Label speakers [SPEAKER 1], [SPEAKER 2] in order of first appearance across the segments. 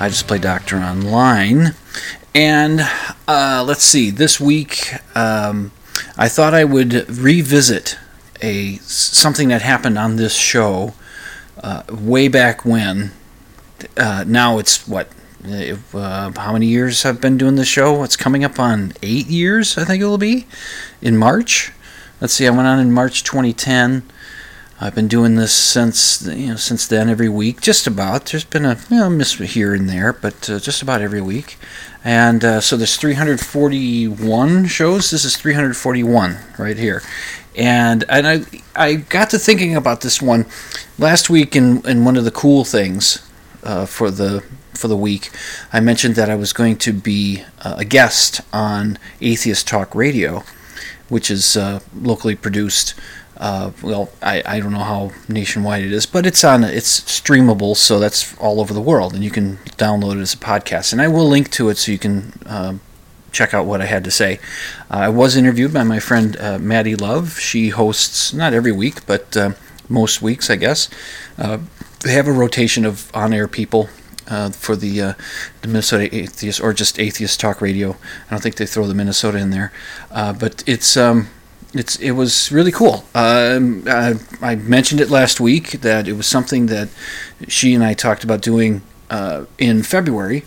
[SPEAKER 1] I just play doctor online. And uh, let's see, this week um, I thought I would revisit a something that happened on this show uh, way back when. Uh, now it's what uh, how many years I've been doing the show? It's coming up on eight years, I think it will be, in March. Let's see, I went on in March 2010. I've been doing this since you know since then every week, just about. There's been a you know, miss here and there, but uh, just about every week. And uh, so there's 341 shows. This is 341 right here. And and I I got to thinking about this one last week, and and one of the cool things uh, for the for the week, I mentioned that I was going to be uh, a guest on Atheist Talk Radio, which is uh, locally produced. Uh, well, I, I don't know how nationwide it is, but it's on it's streamable, so that's all over the world, and you can download it as a podcast. And I will link to it so you can um, check out what I had to say. Uh, I was interviewed by my friend uh, Maddie Love. She hosts not every week, but uh, most weeks, I guess. they have a rotation of on-air people uh, for the, uh, the Minnesota Atheist or just Atheist Talk Radio. I don't think they throw the Minnesota in there, uh, but it's um, it's it was really cool. Um, I, I, mentioned it last week that it was something that she and I talked about doing uh, in February,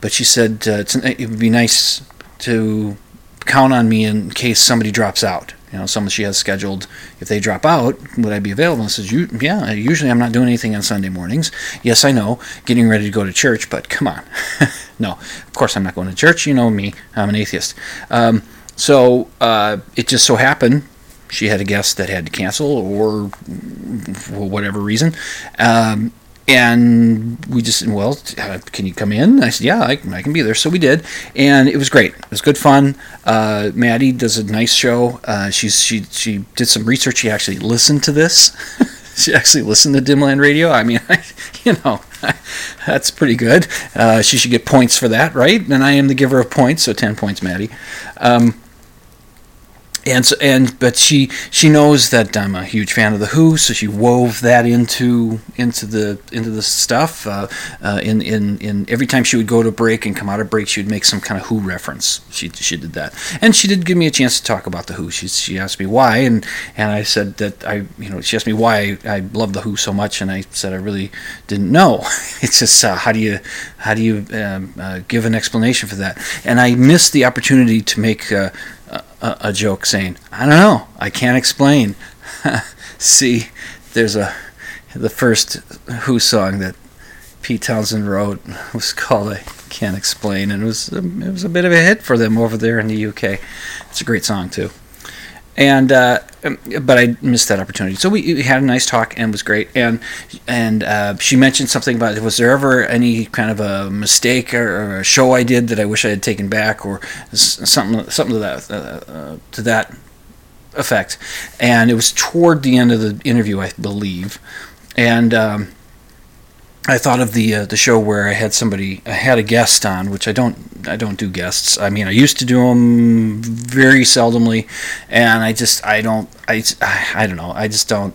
[SPEAKER 1] but she said uh, it would be nice to count on me in case somebody drops out you know, someone she has scheduled, if they drop out, would I be available? And says, you, yeah, usually I'm not doing anything on Sunday mornings. Yes, I know, getting ready to go to church, but come on. no, of course I'm not going to church. You know me, I'm an atheist. Um, so uh, it just so happened she had a guest that had to cancel or for whatever reason. Um, and we just well uh, can you come in? I said yeah I, I, can be there. So we did. And it was great. It was good fun. Uh, maddie does a nice show. Uh, she's she she did some research. She actually listened to this. She actually listened to dimland radio. I mean I, you know that's pretty good. Uh, she should get points for that right? And i am the giver of points so 10 points maddie. Um, and so, and but she she knows that I'm a huge fan of the Who, so she wove that into into the into the stuff. Uh, uh, in in in every time she would go to break and come out of break, she would make some kind of Who reference. She she did that, and she did give me a chance to talk about the Who. She she asked me why, and and I said that I you know she asked me why I, I love the Who so much, and I said I really didn't know. It's just uh, how do you how do you um, uh, give an explanation for that? And I missed the opportunity to make uh, a, a joke saying, "I don't know, I can't explain." See, there's a the first Who song that Pete Townshend wrote was called "I Can't Explain," and it was it was a bit of a hit for them over there in the UK. It's a great song too and uh, um, but I missed that opportunity. So we, we, had a nice talk and it was great. And and uh, she mentioned something about was there ever any kind of a mistake or, or, a show I did that I wish I had taken back or something something to that uh, uh, to that effect. And it was toward the end of the interview, I believe, and. Um, I thought of the uh, the show where I had somebody I had a guest on, which I don't I don't do guests. I mean, I used to do them very seldomly, and I just I don't I I don't know. I just don't.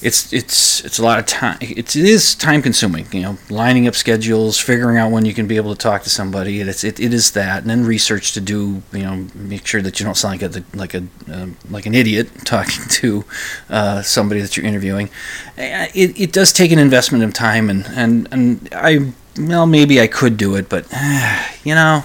[SPEAKER 1] It's it's it's a lot of time. It's, it is time consuming. You know, lining up schedules, figuring out when you can be able to talk to somebody. It's it, it is that, and then research to do. You know, make sure that you don't sound like a like a um, like an idiot talking to uh, somebody that you're interviewing. It, it does take an investment of time, and and and I well maybe I could do it, but uh, you know.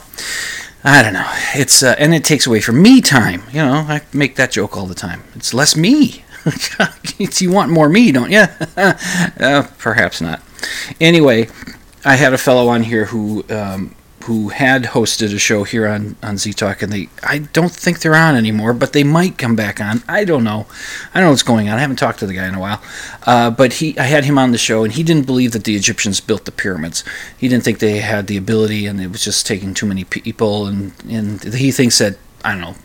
[SPEAKER 1] I don't know. It's uh, and it takes away from me time. You know, I make that joke all the time. It's less me. you want more me, don't you? uh, perhaps not. Anyway, I had a fellow on here who um, who had hosted a show here on on Z Talk, and they I don't think they're on anymore, but they might come back on. I don't know. I don't know what's going on. I haven't talked to the guy in a while, uh, but he I had him on the show, and he didn't believe that the Egyptians built the pyramids. He didn't think they had the ability, and it was just taking too many people, and and he thinks that I don't know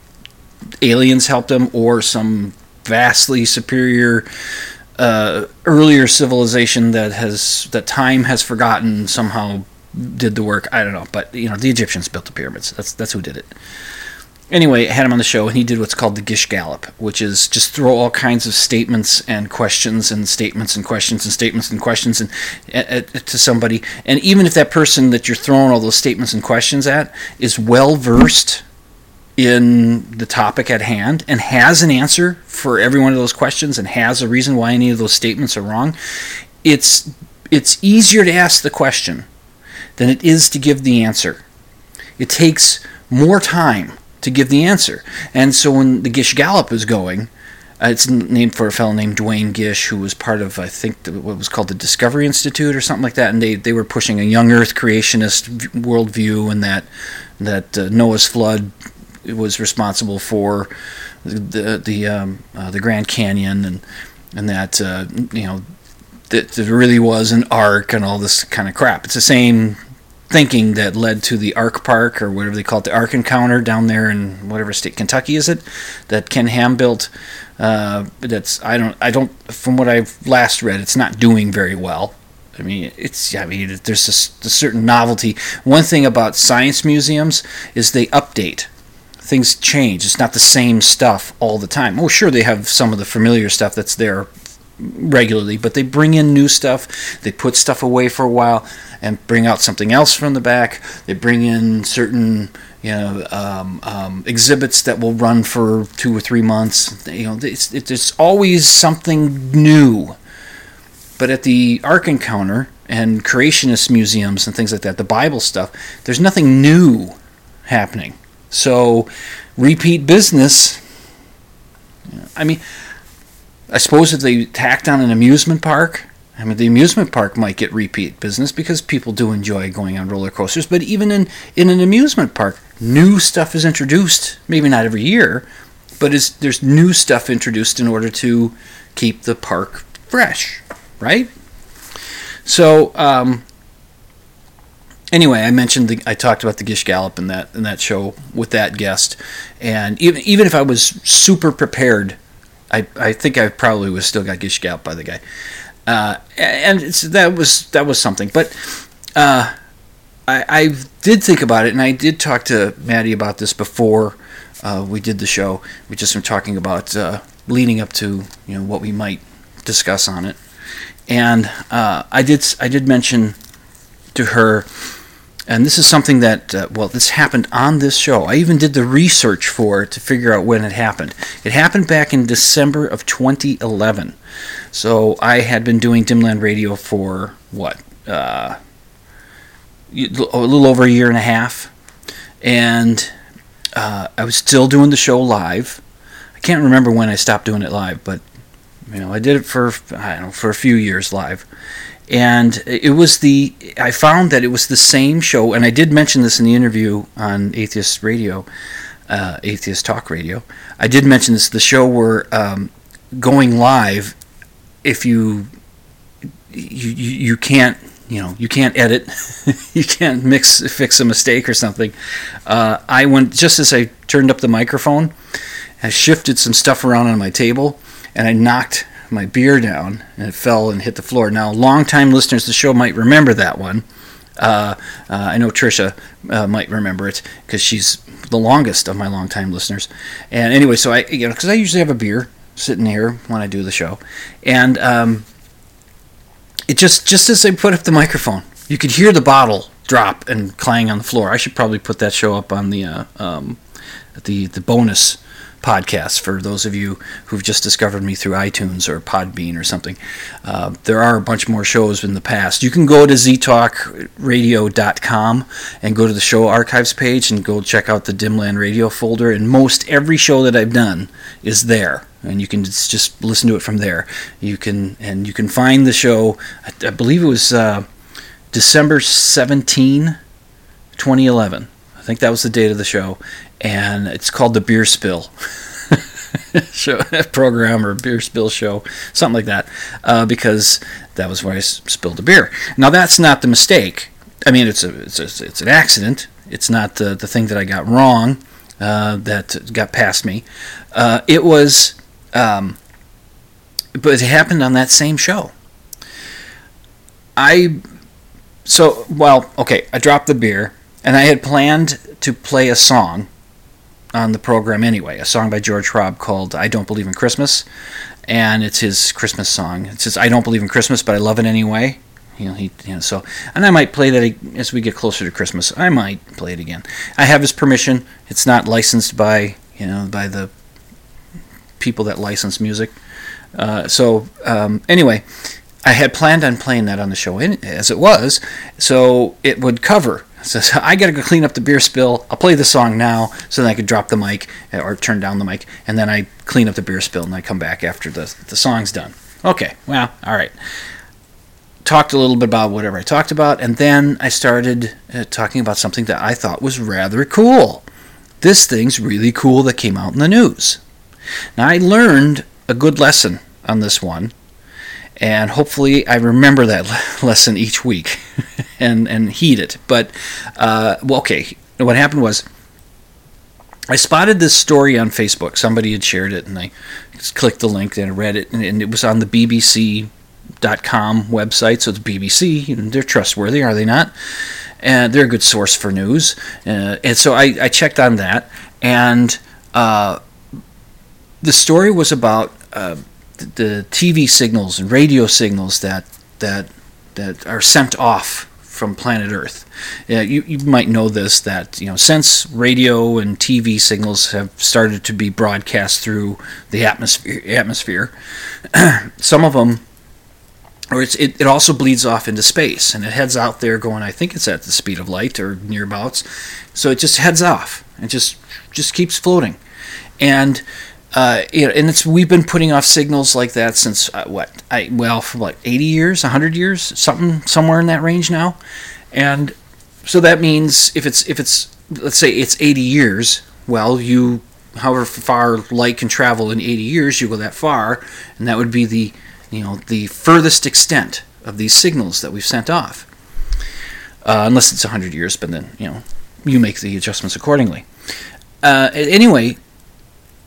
[SPEAKER 1] aliens helped them or some vastly superior uh, earlier civilization that has that time has forgotten somehow did the work. I don't know, but you know the Egyptians built the pyramids. That's that's who did it. Anyway, I had him on the show, and he did what's called the Gish Gallop, which is just throw all kinds of statements and questions and statements and questions and statements and questions and uh, to somebody. And even if that person that you're throwing all those statements and questions at is well versed in the topic at hand and has an answer for every one of those questions and has a reason why any of those statements are wrong, it's it's easier to ask the question than it is to give the answer. It takes more time to give the answer. And so when the Gish Gallop is going, uh, it's named for a fellow named Duane Gish, who was part of, I think, the, what was called the Discovery Institute or something like that. And they, they were pushing a young Earth creationist worldview and that that uh, Noah's flood was responsible for the the um, uh, the Grand Canyon and and that uh, you know that there really was an ark and all this kind of crap. It's the same thinking that led to the Ark Park or whatever they call it, the Ark Encounter down there in whatever state, Kentucky is it, that Ken Ham built. Uh, that's I don't I don't from what I've last read, it's not doing very well. I mean, it's I mean, there's a, a certain novelty. One thing about science museums is they update things change. It's not the same stuff all the time. Oh, sure, they have some of the familiar stuff that's there regularly, but they bring in new stuff. They put stuff away for a while and bring out something else from the back. They bring in certain you know um, um, exhibits that will run for two or three months. You know, it's, it's always something new. But at the Ark Encounter and creationist museums and things like that, the Bible stuff, there's nothing new happening. So, repeat business. I mean, I suppose if they tacked on an amusement park, I mean, the amusement park might get repeat business because people do enjoy going on roller coasters. But even in, in an amusement park, new stuff is introduced. Maybe not every year, but there's new stuff introduced in order to keep the park fresh, right? So, um, anyway, I mentioned the, I talked about the Gish Gallop in that in that show with that guest, and even even if I was super prepared, I I think I probably was still got Gish Gallop by the guy, uh, and that was that was something. But uh, I I did think about it, and I did talk to Maddie about this before uh, we did the show. We just were talking about uh, leading up to you know what we might discuss on it, and uh, I did I did mention to her and this is something that, uh, well, this happened on this show. I even did the research for it to figure out when it happened. It happened back in December of 2011. So I had been doing Dimland Radio for, what, uh, a little over a year and a half. And uh, I was still doing the show live. I can't remember when I stopped doing it live, but you know, I did it for I don't know for a few years live, and it was the I found that it was the same show, and I did mention this in the interview on Atheist Radio, uh, Atheist Talk Radio. I did mention this. The show were um, going live. If you you you can't you know you can't edit, you can't mix fix a mistake or something. Uh, I went just as I turned up the microphone, I shifted some stuff around on my table, and I knocked my beer down and it fell and hit the floor. Now, long-time listeners to the show might remember that one. Uh, uh, I know Trisha uh, might remember it because she's the longest of my long-time listeners. And anyway, so I, you know, because I usually have a beer, sitting here when I do the show, and um, it just just as I put up the microphone, you could hear the bottle drop and clang on the floor. I should probably put that show up on the uh, um, the the bonus podcast for those of you who've just discovered me through iTunes or Podbean or something. Uh, there are a bunch more shows in the past. You can go to ztalkradio.com and go to the show archives page and go check out the Dimland Radio folder. And most every show that I've done is there. And you can just listen to it from there. You can and you can find the show. I, I believe it was uh, December 17, 2011. I think that was the date of the show, and it's called the Beer Spill show program or Beer Spill show, something like that, uh, because that was where I spilled the beer. Now that's not the mistake. I mean, it's a it's a, it's an accident. It's not the the thing that I got wrong uh, that got past me. Uh, it was, um, but it happened on that same show. I so well okay. I dropped the beer. And I had planned to play a song on the program anyway, a song by George Robb called I Don't Believe in Christmas. And it's his Christmas song. It says, I don't believe in Christmas, but I love it anyway. You know, he, you know, so, and I might play that as we get closer to Christmas. I might play it again. I have his permission. It's not licensed by, you know, by the people that license music. Uh, so, um, anyway, I had planned on playing that on the show as it was, so it would cover. So, so I got to go clean up the beer spill. I'll play the song now, so then I could drop the mic uh, or turn down the mic, and then I clean up the beer spill and I come back after the the song's done. Okay, well, all right. Talked a little bit about whatever I talked about, and then I started uh, talking about something that I thought was rather cool. This thing's really cool that came out in the news. Now I learned a good lesson on this one and hopefully I remember that lesson each week and and heed it. But uh, well, okay, what happened was I spotted this story on Facebook. Somebody had shared it, and I clicked the link and I read it, and, it was on the BBC.com website. So it's BBC, they're trustworthy, are they not? And they're a good source for news. Uh, and so I, I checked on that, and uh, the story was about. The TV signals and radio signals that that that are sent off from planet Earth. Yeah, you, you might know this that you know since radio and TV signals have started to be broadcast through the atmosphere, atmosphere some of them, or it, it also bleeds off into space and it heads out there going. I think it's at the speed of light or nearabouts, so it just heads off and just just keeps floating, and uh, you know, and it's we've been putting off signals like that since uh, what I well for what 80 years, 100 years, something somewhere in that range now, and so that means if it's if it's let's say it's 80 years, well you however far light can travel in 80 years, you go that far, and that would be the you know the furthest extent of these signals that we've sent off, uh, unless it's 100 years, but then you know you make the adjustments accordingly. Uh, anyway,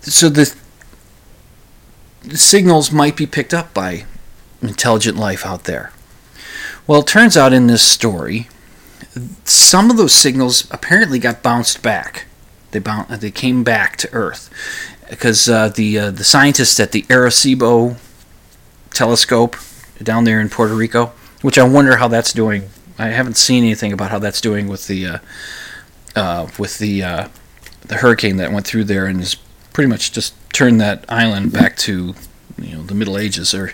[SPEAKER 1] so the, signals might be picked up by intelligent life out there. Well, it turns out in this story, some of those signals apparently got bounced back. They bounced, they came back to Earth because uh, the uh, the scientists at the Arecibo telescope down there in Puerto Rico, which I wonder how that's doing. I haven't seen anything about how that's doing with the uh, uh with the uh, the hurricane that went through there and is pretty much just turned that island back to you know the Middle Ages, or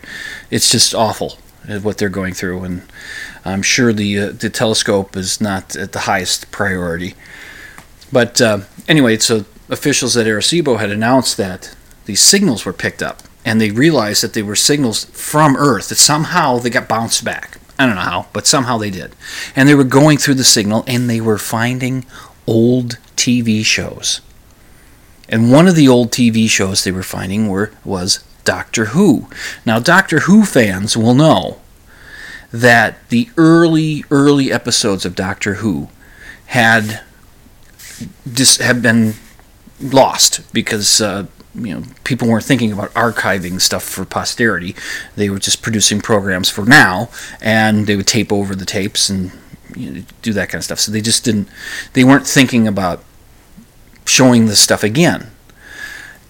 [SPEAKER 1] it's just awful what they're going through, and I'm sure the uh, the telescope is not at the highest priority. But uh, anyway, so officials at Arecibo had announced that these signals were picked up, and they realized that they were signals from Earth. That somehow they got bounced back. I don't know how, but somehow they did, and they were going through the signal, and they were finding old TV shows and one of the old TV shows they were finding were was Doctor Who. Now, Doctor Who fans will know that the early early episodes of Doctor Who had dis- have been lost because uh, you know people weren't thinking about archiving stuff for posterity. They were just producing programs for now, and they would tape over the tapes and you know, do that kind of stuff. So they just didn't. They weren't thinking about showing this stuff again.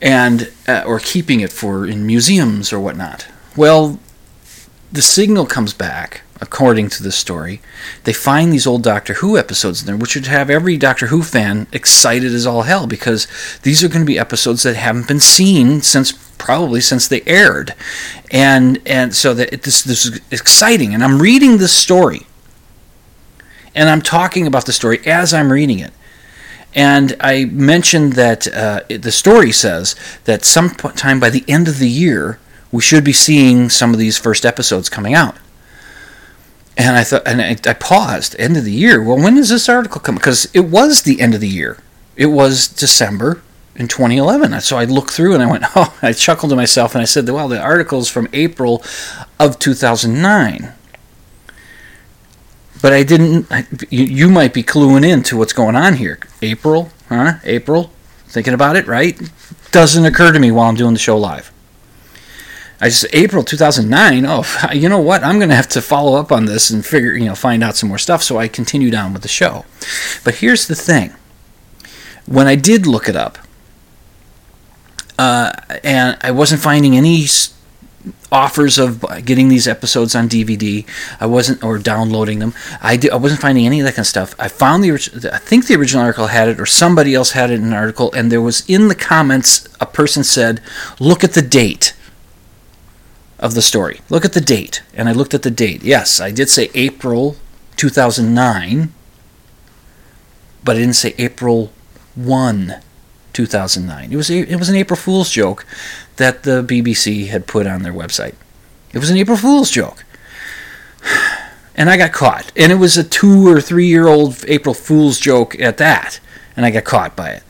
[SPEAKER 1] and uh, or keeping it for in museums or whatnot. Well, the signal comes back according to the story. They find these old Doctor Who episodes in there, which would have every Doctor Who fan excited as all hell because these are going to be episodes that haven't been seen since probably since they aired, and and so that this this is exciting. And I'm reading this story, and I'm talking about the story as I'm reading it. And I mentioned that uh, the story says that sometime by the end of the year, we should be seeing some of these first episodes coming out. And I thought, and I, I paused. End of the year. Well, when does this article come? Because it was the end of the year. It was December in 2011. So I looked through and I went, oh, I chuckled to myself and I said, well, the article's from April of 2009. But I didn't. I, you, you might be cluing in to what's going on here. April, huh? April, thinking about it, right? Doesn't occur to me while I'm doing the show live. I just April 2009. Oh, you know what? I'm going to have to follow up on this and figure, you know, find out some more stuff. So I continued on with the show. But here's the thing: when I did look it up, uh, and I wasn't finding any offers of getting these episodes on DVD. I wasn't or downloading them. I, did, I wasn't finding any of that kind of stuff. I found the I think the original article had it or somebody else had it in an article and there was in the comments a person said, "Look at the date." of the story. Look at the date. And I looked at the date. Yes, I did say April 2009, but I didn't say April 1, 2009. It was it was an April Fool's joke that the BBC had put on their website. It was an April Fool's joke. And I got caught. And it was a 2 or 3 year old April Fool's joke at that, and I got caught by it.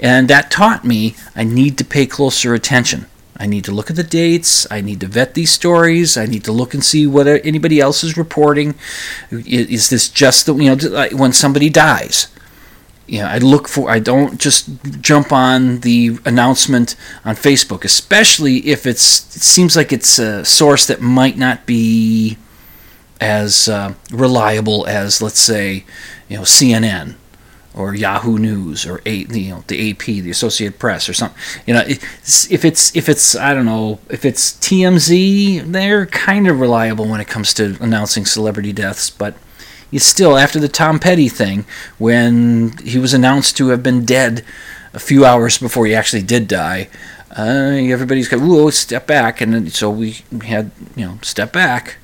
[SPEAKER 1] And that taught me I need to pay closer attention I need to look at the dates. I need to vet these stories. I need to look and see what anybody else is reporting. Is this just the, you know when somebody dies? You know, I look for. I don't just jump on the announcement on Facebook, especially if it's. It seems like it's a source that might not be as uh, reliable as, let's say, you know, CNN or Yahoo News or a, you know the AP, the Associated Press or something. You know, if it's if it's I don't know if it's TMZ, they're kind of reliable when it comes to announcing celebrity deaths, but it's still after the Tom Petty thing when he was announced to have been dead a few hours before he actually did die. Uh, everybody's got whoa step back, and so we had you know step back.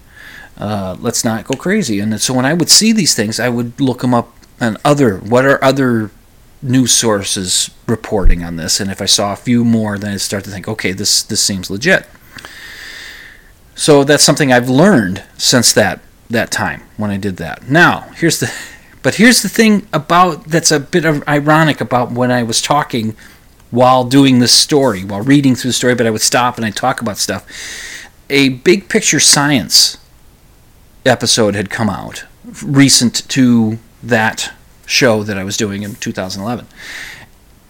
[SPEAKER 1] Uh, let's not go crazy. And so when I would see these things, I would look them up and other what are other news sources reporting on this and if i saw a few more then i'd start to think okay this this seems legit so that's something i've learned since that that time when i did that now here's the but here's the thing about that's a bit of ironic about when i was talking while doing this story while reading through the story but i would stop and i'd talk about stuff a big picture science episode had come out recent to that show that I was doing in 2011.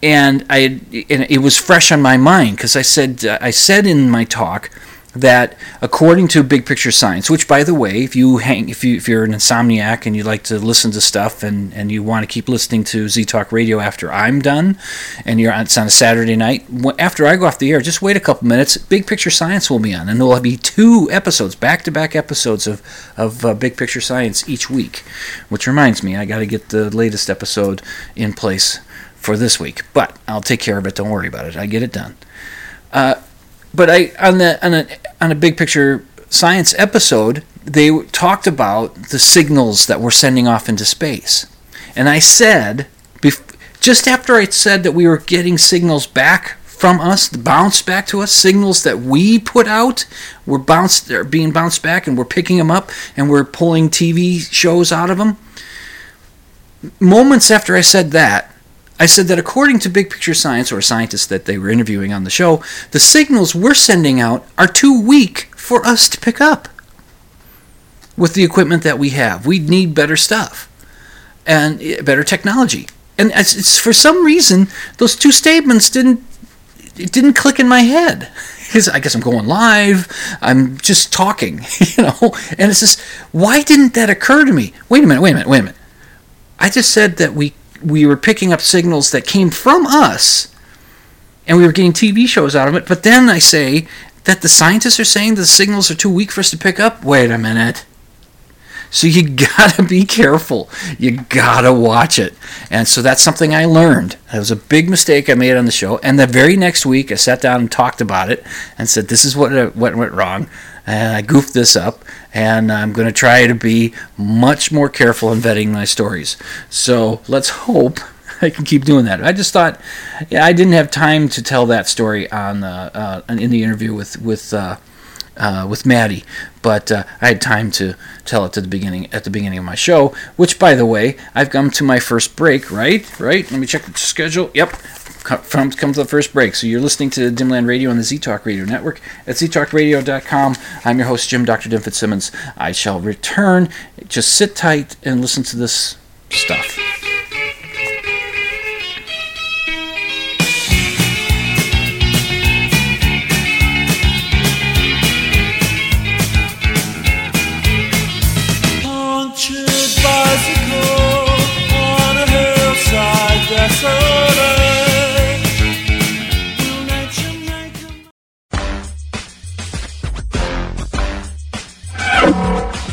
[SPEAKER 1] And I, and it was fresh on my mind because I said, uh, I said in my talk that according to big picture science which by the way if you hang if you if you're an insomniac and you like to listen to stuff and and you want to keep listening to z talk radio after i'm done and you're on, it's on a saturday night after i go off the air just wait a couple minutes big picture science will be on and there'll be two episodes back to back episodes of of uh, big picture science each week which reminds me i got to get the latest episode in place for this week but i'll take care of it don't worry about it i get it done. Uh, but I on the on a on a big picture science episode, they talked about the signals that we're sending off into space, and I said, just after I said that we were getting signals back from us, bounced back to us, signals that we put out, were bounced, they're being bounced back, and we're picking them up, and we're pulling TV shows out of them. Moments after I said that, I said that according to Big Picture Science, or scientists that they were interviewing on the show, the signals we're sending out are too weak for us to pick up with the equipment that we have. We need better stuff and eh, better technology. And it's, it's for some reason those two statements didn't it didn't click in my head. Because I guess I'm going live. I'm just talking, you know. And it's just, why didn't that occur to me? Wait a minute, wait a minute, wait a minute. I just said that we we were picking up signals that came from us and we were getting TV shows out of it. But then I say that the scientists are saying the signals are too weak for us to pick up. Wait a minute. So you gotta be careful. You gotta watch it. And so that's something I learned. That was a big mistake I made on the show. And the very next week, I sat down and talked about it and said, "This is what uh, what went wrong." And I goofed this up, and I'm going to try to be much more careful in vetting my stories. So let's hope I can keep doing that. I just thought, yeah, I didn't have time to tell that story on uh, uh, in the interview with with uh, uh, with Maddie, but uh, I had time to tell it to the beginning at the beginning of my show. Which, by the way, I've come to my first break. Right, right. Let me check the schedule. Yep, come, come to the first break. So you're listening to Dimland Radio on the Z Talk Radio Network at ztalkradio.com. I'm your host, Jim Dr. Dim Fitzsimmons. I shall return. Just sit tight and listen to this stuff.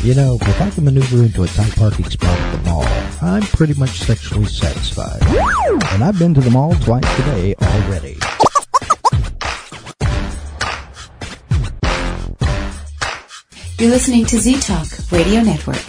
[SPEAKER 2] You know, if I can maneuver into a tight parking spot at the mall, I'm pretty much sexually satisfied. And I've been to the mall twice today already.
[SPEAKER 3] You're listening to Z Talk Radio Network.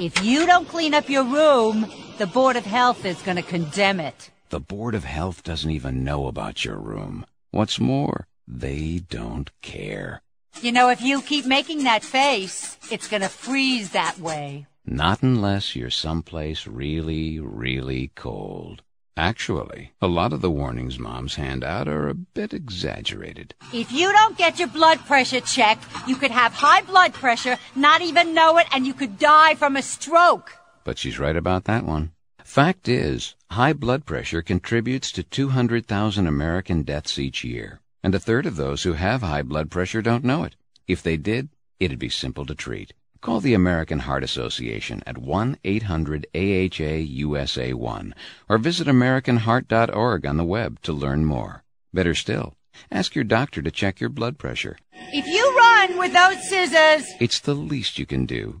[SPEAKER 4] If you don't clean up your room, the Board of Health is going to condemn it.
[SPEAKER 5] The Board of Health doesn't even know about your room. What's more, they don't care.
[SPEAKER 4] You know, if you keep making that face, it's gonna freeze that way.
[SPEAKER 5] Not unless you're someplace really, really cold. Actually, a lot of the warnings moms hand out are a bit exaggerated.
[SPEAKER 4] If you don't get your blood pressure checked, you could have high blood pressure, not even know it, and you could die from a stroke.
[SPEAKER 5] But she's right about that one. Fact is, high blood pressure contributes to 200,000 American deaths each year, and a third of those who have high blood pressure don't know it. If they did, it'd be simple to treat. Call the American Heart Association at 1-800-AHA-USA1 or visit AmericanHeart.org on the web to learn more. Better still, ask your doctor to check your blood pressure.
[SPEAKER 4] If you run with those scissors,
[SPEAKER 5] it's the least you can do.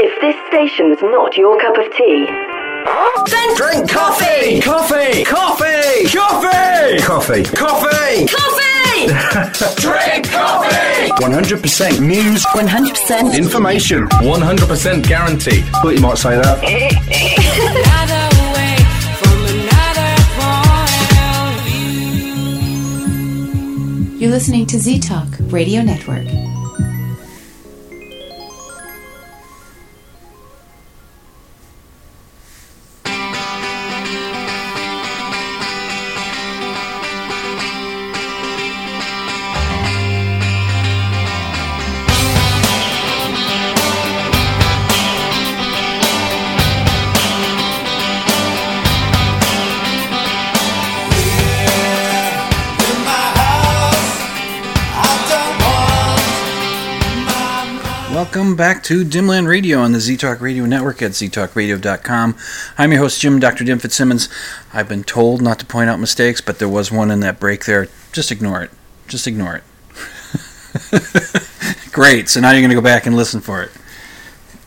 [SPEAKER 6] If this station is not your cup of tea,
[SPEAKER 7] then drink coffee! Coffee! Coffee! Coffee! Coffee! Coffee!
[SPEAKER 6] coffee!
[SPEAKER 7] Drink coffee!
[SPEAKER 8] 100% news,
[SPEAKER 6] 100%
[SPEAKER 8] information, 100% guaranteed. Thought you might say that.
[SPEAKER 3] You're listening to Z Talk Radio Network.
[SPEAKER 1] Back to Dimland Radio on the ZTalk Radio Network at ztalkradio.com. I'm your host, Jim Dr. Dim Fitzsimmons. I've been told not to point out mistakes, but there was one in that break there. Just ignore it. Just ignore it. Great. So now you're going to go back and listen for it.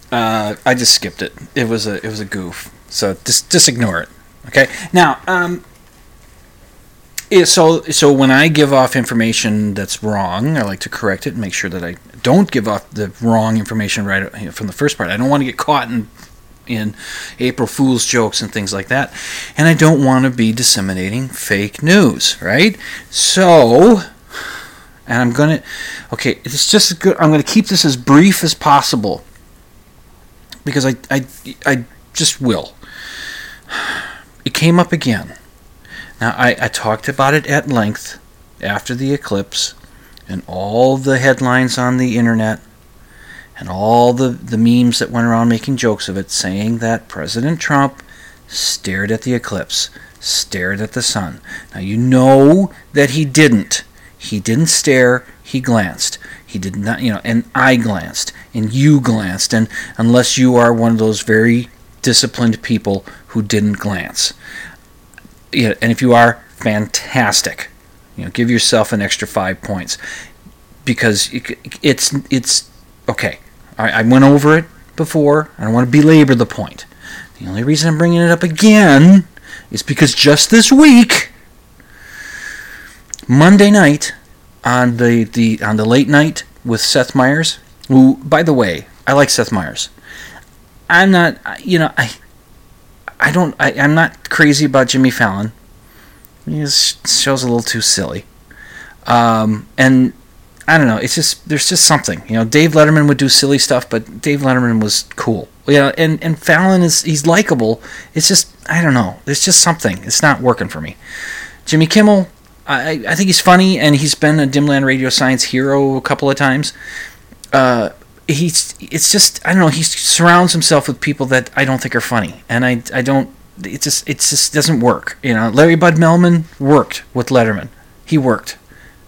[SPEAKER 1] Uh, I just skipped it. It was a it was a goof. So just just ignore it. Okay. Now, um, so so when I give off information that's wrong, I like to correct it and make sure that I don't give off the wrong information right from the first part. I don't want to get caught in in April Fool's jokes and things like that. And I don't want to be disseminating fake news, right? So, and I'm to, okay, it's just good. I'm to keep this as brief as possible because I, I, I just will. It came up again. Now, I, I talked about it at length after the eclipse and all the headlines on the internet and all the, the memes that went around making jokes of it saying that President Trump stared at the eclipse, stared at the sun. Now you know that he didn't. He didn't stare, he glanced. He did not, you know, and I glanced, and you glanced, and unless you are one of those very disciplined people who didn't glance. Yeah, and if you are, fantastic. You know, give yourself an extra five points because it's it's okay. I, went over it before. I don't want to belabor the point. The only reason I'm bringing it up again is because just this week, Monday night, on the, the on the late night with Seth Meyers, who, by the way, I like Seth Meyers. I'm not, you know, I I don't, I, I'm not crazy about Jimmy Fallon. His show's a little too silly. Um, and I don't know. It's just there's just something. You know, Dave Letterman would do silly stuff, but Dave Letterman was cool. Know, and and Fallon is he's likable. It's just I don't know. There's just something. It's not working for me. Jimmy Kimmel, I I think he's funny, and he's been a Dimland Radio Science hero a couple of times. Uh, he's it's just I don't know. He surrounds himself with people that I don't think are funny, and I I don't. It just it just doesn't work. You know, Larry Bud Melman worked with Letterman. He worked.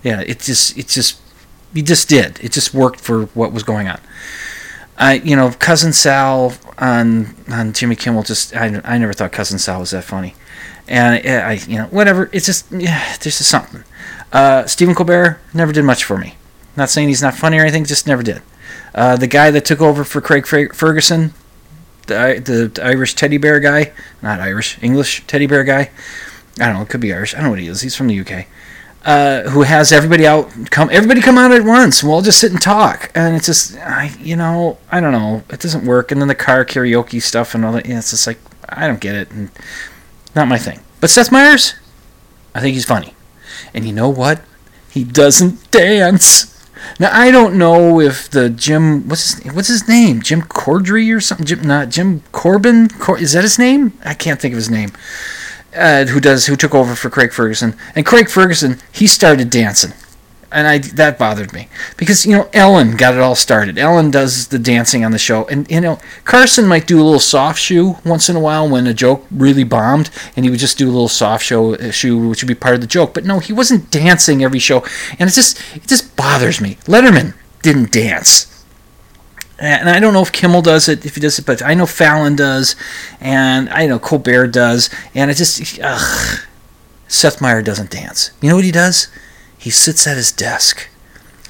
[SPEAKER 1] Yeah, it just it just he just did. It just worked for what was going on. I, you know, cousin Sal on on Jimmy Kimmel. Just I, I never thought cousin Sal was that funny, and I, you know, whatever. It's just yeah, there's just something. Uh, Stephen Colbert never did much for me. Not saying he's not funny or anything, just never did. Uh, the guy that took over for Craig Ferguson, the, the Irish teddy bear guy, not Irish, English teddy bear guy. I don't know, it could be Irish. I don't know what he is. He's from the UK uh, who has everybody out come everybody come out at once and we'll all just sit and talk and it's just I you know I don't know it doesn't work and then the car karaoke stuff and all that yeah, it's just like I don't get it and not my thing but Seth Meyers I think he's funny and you know what he doesn't dance now I don't know if the Jim what's his what's his name? Jim Cordry or something? Jim not Jim Corbin? Cor- is that his name? I can't think of his name. Uh, who does who took over for Craig Ferguson, and Craig Ferguson he started dancing, and I that bothered me because you know Ellen got it all started. Ellen does the dancing on the show, and you know Carson might do a little soft shoe once in a while when a joke really bombed, and he would just do a little soft show uh, shoe which would be part of the joke. But no, he wasn't dancing every show, and it just it just bothers me. Letterman didn't dance and I don't know if Kimmel does it, if he does it, but I know Fallon does, and I know Colbert does, and it just, ugh. Seth Meyer doesn't dance. You know what he does? He sits at his desk.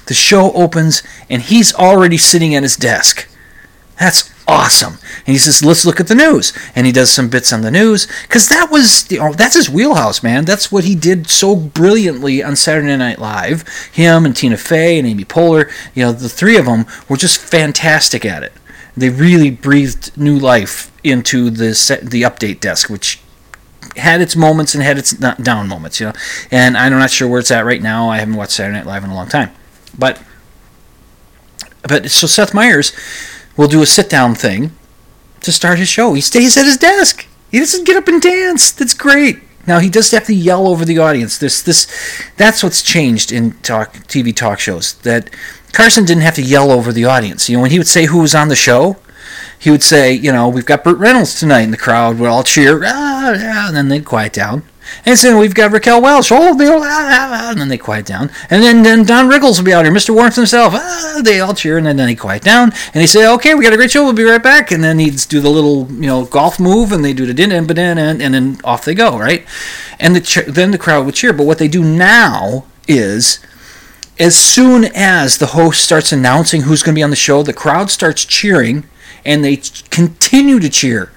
[SPEAKER 1] The show opens, and he's already sitting at his desk. That's awesome. And he says, let's look at the news. And he does some bits on the news because that was, you know, that's his wheelhouse, man. That's what he did so brilliantly on Saturday Night Live. Him and Tina Fey and Amy Poehler, you know, the three of them were just fantastic at it. They really breathed new life into the set, the update desk, which had its moments and had its down moments, you know. And I'm not sure where it's at right now. I haven't watched Saturday Night Live in a long time, but but so Seth Meyers will do a sit down thing to start his show. He stays at his desk. He doesn't get up and dance. That's great. Now he does have to yell over the audience. This this that's what's changed in talk TV talk shows. That Carson didn't have to yell over the audience. You know, when he would say who was on the show, he would say, you know, we've got Burt Reynolds tonight, and the crowd would all cheer, ah, ah, and then they'd quiet down. And so we've got Raquel Welch. Oh, they all, ah, ah, ah, and then they quiet down. And then, then Don Rickles will be out here. Mr. Warmth himself. Ah, they all cheer, and then, then he quiet down. And he say, okay, we got a great show. We'll be right back. And then he'd do the little, you know, golf move, and they do the din and and and then off they go, right? And the then the crowd would cheer. But what they do now is as soon as the host starts announcing who's going to be on the show, the crowd starts cheering, and they continue to cheer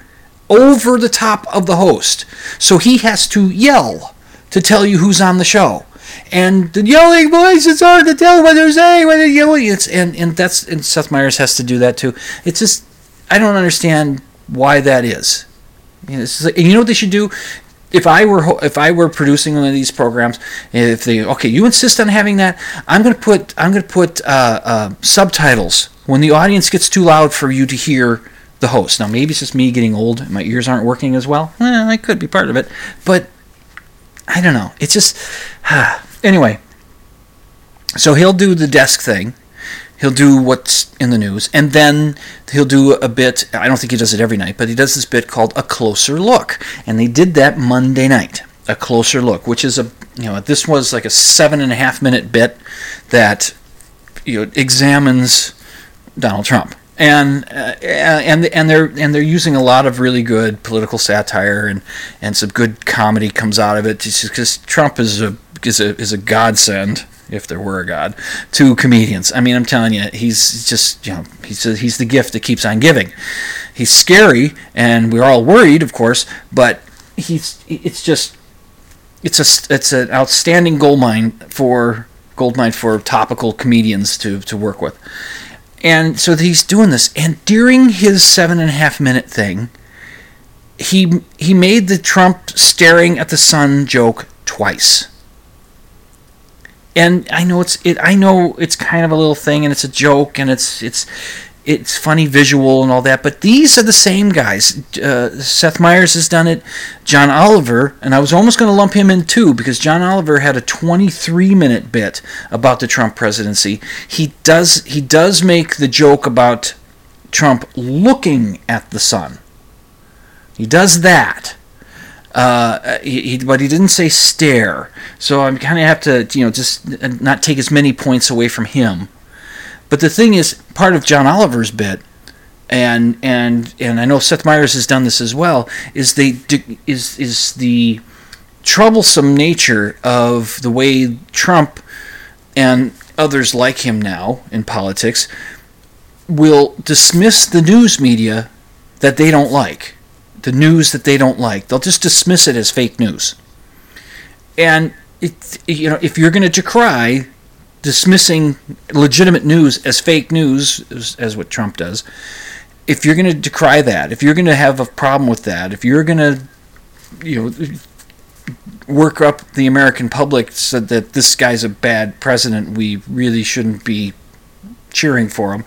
[SPEAKER 1] over the top of the host. So he has to yell to tell you who's on the show. And the yelling voice, it's hard to tell what they're saying when they're yelling. It's and, and that's and Seth Meyers has to do that too. It's just I don't understand why that is. You know, like, you know what they should do? If I were if I were producing one of these programs, if they okay, you insist on having that, I'm gonna put I'm gonna put uh, uh, subtitles when the audience gets too loud for you to hear the host. Now maybe it's just me getting old, and my ears aren't working as well. Eh, I could be part of it, but I don't know. It's just anyway. So he'll do the desk thing he'll do what's in the news, and then he'll do a bit. I don't think he does it every night, but he does this bit called a closer look, and they did that Monday night. A closer look, which is a you know this was like a seven and a half minute bit that you know examines Donald Trump. And uh, and and they're and they're using a lot of really good political satire and, and some good comedy comes out of it because Trump is a is a is a godsend if there were a god, to comedians. I mean, I'm telling you, he's just, you know, he's, a, he's the gift that keeps on giving. He's scary, and we're all worried, of course, but he's, it's just, it's a, it's an outstanding gold mine for, gold mine for topical comedians to, to work with. And so he's doing this, and during his seven and a half minute thing, he he made the Trump staring at the sun joke twice and I know it's it. I know it's kind of a little thing, and it's a joke, and it's it's it's funny visual and all that. But these are the same guys. Uh, Seth Meyers has done it. John Oliver, and I was almost going to lump him in too because John Oliver had a 23 minute bit about the Trump presidency. He does he does make the joke about Trump looking at the sun. He does that. Uh, he, but he didn't say stare. So I'm kind of have to, you know, just not take as many points away from him. But the thing is, part of John Oliver's bit, and and and I know Seth Meyers has done this as well, is they is is the troublesome nature of the way Trump and others like him now in politics will dismiss the news media that they don't like the news that they don't like. They'll just dismiss it as fake news. And it, you know, if you're going to decry dismissing legitimate news as fake news, as, as what Trump does, if you're going to decry that, if you're going to have a problem with that, if you're going to, you know, work up the American public so that this guy's a bad president, we really shouldn't be cheering for him.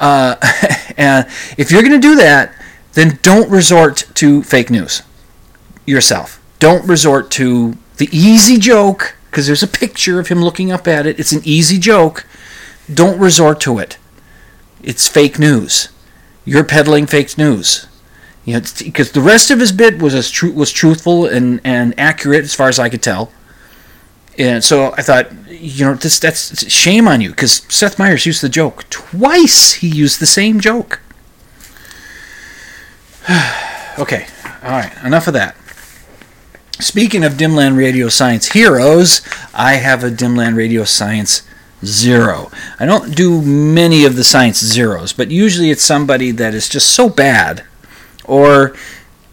[SPEAKER 1] Uh, and if you're going to do that, then don't resort to fake news yourself. Don't resort to the easy joke, because there's a picture of him looking up at it. It's an easy joke. Don't resort to it. It's fake news. You're peddling fake news. You know, because the rest of his bit was as was truthful and, and accurate as far as I could tell. And so I thought, you know, this that's shame on you because Seth Meyers used the joke twice. He used the same joke. okay, all right, enough of that. Speaking of Dimland Radio Science heroes, I have a Dimland Radio Science zero. I don't do many of the science zeros, but usually it's somebody that is just so bad or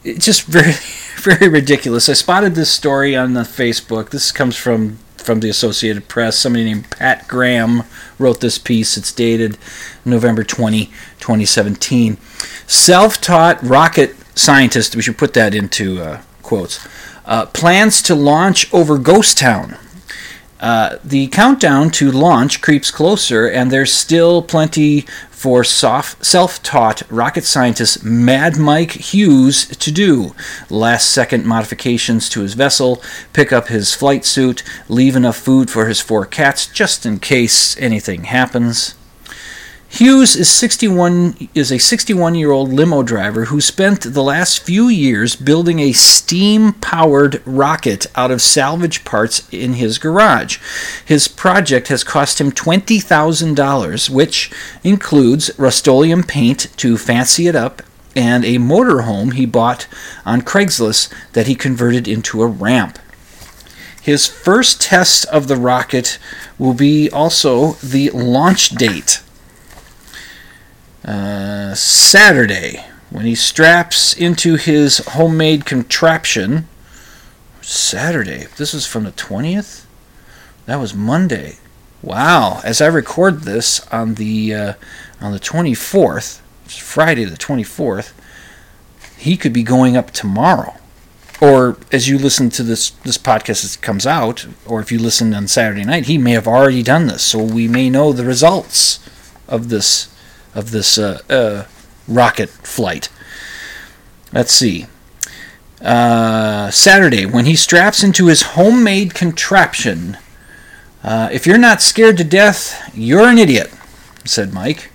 [SPEAKER 1] just very very ridiculous. I spotted this story on the Facebook. This comes from from the Associated Press. Somebody named Pat Graham wrote this piece. It's dated November 20, 2017. Self taught rocket scientist, we should put that into uh, quotes, uh, plans to launch over Ghost Town. Uh, the countdown to launch creeps closer, and there's still plenty for soft, self taught rocket scientist Mad Mike Hughes to do. Last second modifications to his vessel, pick up his flight suit, leave enough food for his four cats just in case anything happens. Hughes is 61 is a 61-year-old limo driver who spent the last few years building a steam-powered rocket out of salvage parts in his garage. His project has cost him $20,000, which includes Rust-Oleum paint to fancy it up and a motorhome he bought on Craigslist that he converted into a ramp. His first test of the rocket will be also the launch date uh, Saturday when he straps into his homemade contraption. Saturday. This is from the 20th? That was Monday. Wow. As I record this on the uh, on the 24th, Friday the 24th, he could be going up tomorrow. Or as you listen to this this podcast as it comes out, or if you listen on Saturday night, he may have already done this. So we may know the results of this of this uh, uh, rocket flight. Let's see. Uh, Saturday, when he straps into his homemade contraption. Uh, if you're not scared to death, you're an idiot, said Mike.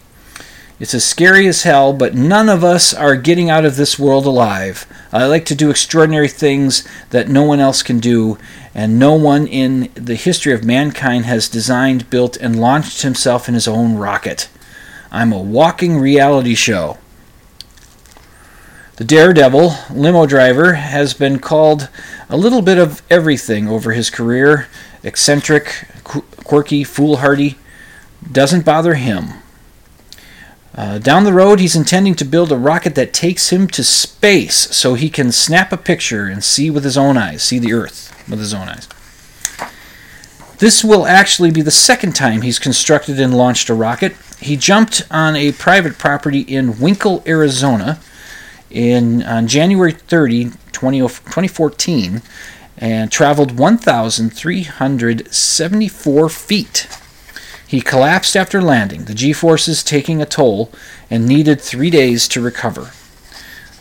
[SPEAKER 1] It's as scary as hell, but none of us are getting out of this world alive. I like to do extraordinary things that no one else can do, and no one in the history of mankind has designed, built, and launched himself in his own rocket. I'm a walking reality show. The Daredevil limo driver has been called a little bit of everything over his career eccentric, quirky, foolhardy. Doesn't bother him. Uh, down the road, he's intending to build a rocket that takes him to space so he can snap a picture and see with his own eyes, see the Earth with his own eyes. This will actually be the second time he's constructed and launched a rocket. He jumped on a private property in Winkle, Arizona, in on January 30, 20, 2014, and traveled 1,374 feet. He collapsed after landing, the G forces taking a toll, and needed three days to recover.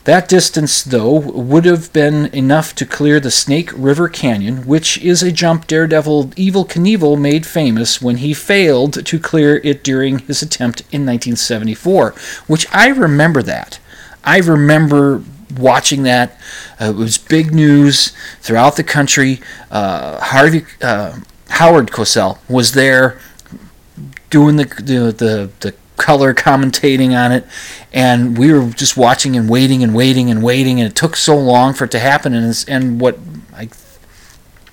[SPEAKER 1] That distance, though, would have been enough to clear the Snake River Canyon, which is a jump Daredevil Evel Knievel made famous when he failed to clear it during his attempt in 1974, which I remember that. I remember watching that. Uh, it was big news throughout the country. Uh, Harvey uh, Howard Cosell was there doing the, the the the color commentating on it and we were just watching and waiting and waiting and waiting and it took so long for it to happen and and what I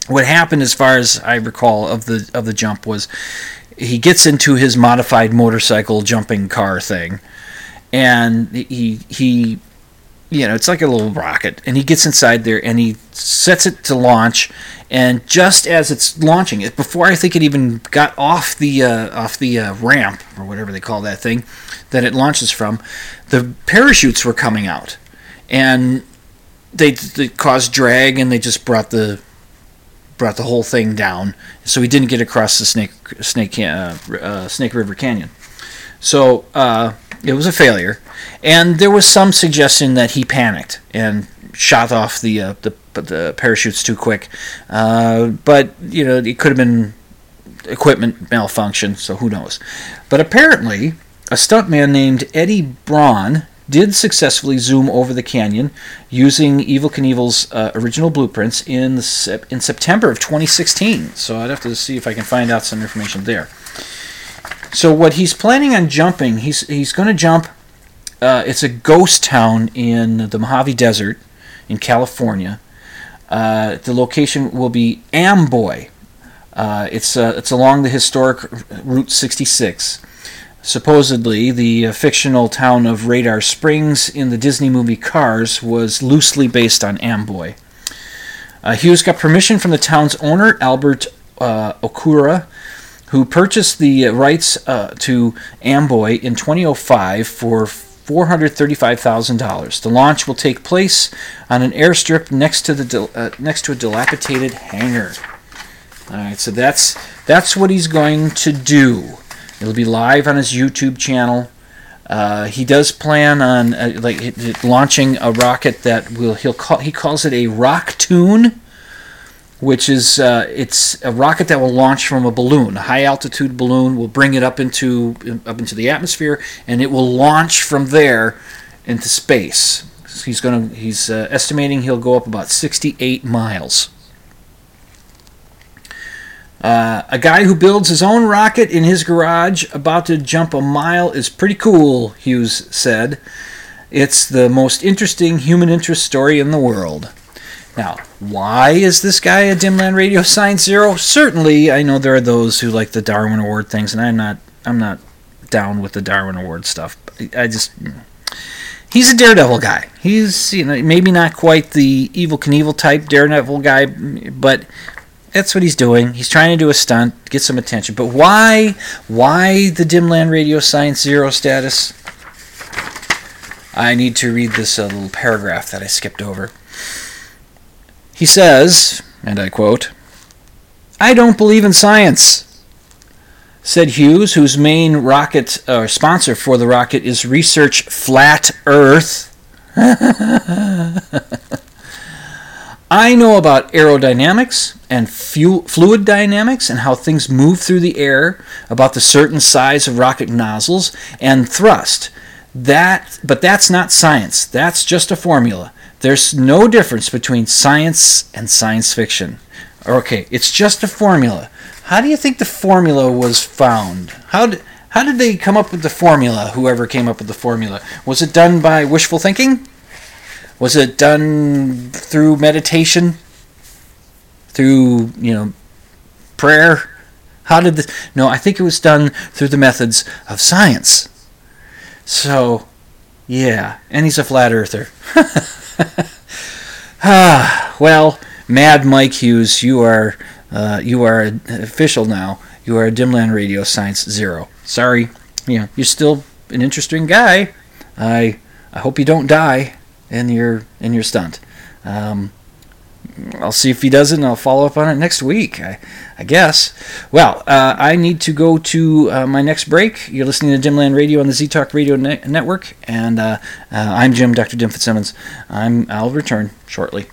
[SPEAKER 1] what happened as far as I recall of the of the jump was he gets into his modified motorcycle jumping car thing and he he you know, it's like a little rocket, and he gets inside there and he sets it to launch. And just as it's launching, it before I think it even got off the uh, off the uh, ramp or whatever they call that thing that it launches from, the parachutes were coming out, and they, they caused drag, and they just brought the brought the whole thing down. So he didn't get across the Snake Snake uh, uh Snake River Canyon. So uh, it was a failure, and there was some suggestion that he panicked and shot off the uh, the, the parachutes too quick. Uh, but you know, it could have been equipment malfunction, so who knows? But apparently, a stuntman named Eddie Braun did successfully zoom over the canyon using Evel Knievel's uh, original blueprints in the, in September of 2016. So I'd have to see if I can find out some information there. So what he's planning on jumping, he's he's going to jump. Uh, it's a ghost town in the Mojave Desert in California. Uh, the location will be Amboy. Uh, it's uh, it's along the historic Route 66. Supposedly, the uh, fictional town of Radiator Springs in the Disney movie Cars was loosely based on Amboy. Uh, Hughes got permission from the town's owner, Albert Okura, who purchased the rights uh, to Amboy in 2005 for $435,000. The launch will take place on an airstrip next to the uh, next to a dilapidated hangar. All right, so that's that's what he's going to do. It'll be live on his YouTube channel. Uh, he does plan on uh, like launching a rocket that will he'll call he calls it a Rockoon which is uh, it's a rocket that will launch from a balloon, a high altitude balloon. will bring it up into up into the atmosphere, and it will launch from there into space. He's going to he's uh, estimating he'll go up about 68 miles. Uh, a guy who builds his own rocket in his garage, about to jump a mile, is pretty cool. Hughes said, "It's the most interesting human interest story in the world." Now, why is this guy a Dimland Radio Science Zero? Certainly, I know there are those who like the Darwin Award things, and I'm not. I'm not down with the Darwin Award stuff. I just. He's a Daredevil guy. He's you know maybe not quite the Evel Knievel type Daredevil guy, but that's what he's doing. He's trying to do a stunt, get some attention. But why? Why the Dimland Radio Science Zero status? I need to read this uh, little paragraph that I skipped over. He says, and I quote, I don't believe in science, said Hughes, whose main rocket uh, sponsor for the rocket is Research Flat Earth. I know about aerodynamics and fu- fluid dynamics and how things move through the air, about the certain size of rocket nozzles and thrust. That, but that's not science. That's just a formula. There's no difference between science and science fiction. Okay, it's just a formula. How do you think the formula was found? How did how did they come up with the formula? Whoever came up with the formula was it done by wishful thinking? Was it done through meditation? Through, you know, prayer? How did this? No, I think it was done through the methods of science. So, yeah, and he's a flat earther. well, Mad Mike Hughes, you are uh, you are official now. You are a Dimland Radio Science Zero. Sorry, you know, you're still an interesting guy. I I hope you don't die in your in your stunt. Um, I'll see if he does it, and I'll follow up on it next week. I, I guess. Well, uh, I need to go to uh, my next break. You're listening to Dimland Radio on the Z Talk Radio ne- Network, and uh, uh I'm Jim, Dr. Dim Fitzsimmons. I'm I'll return shortly.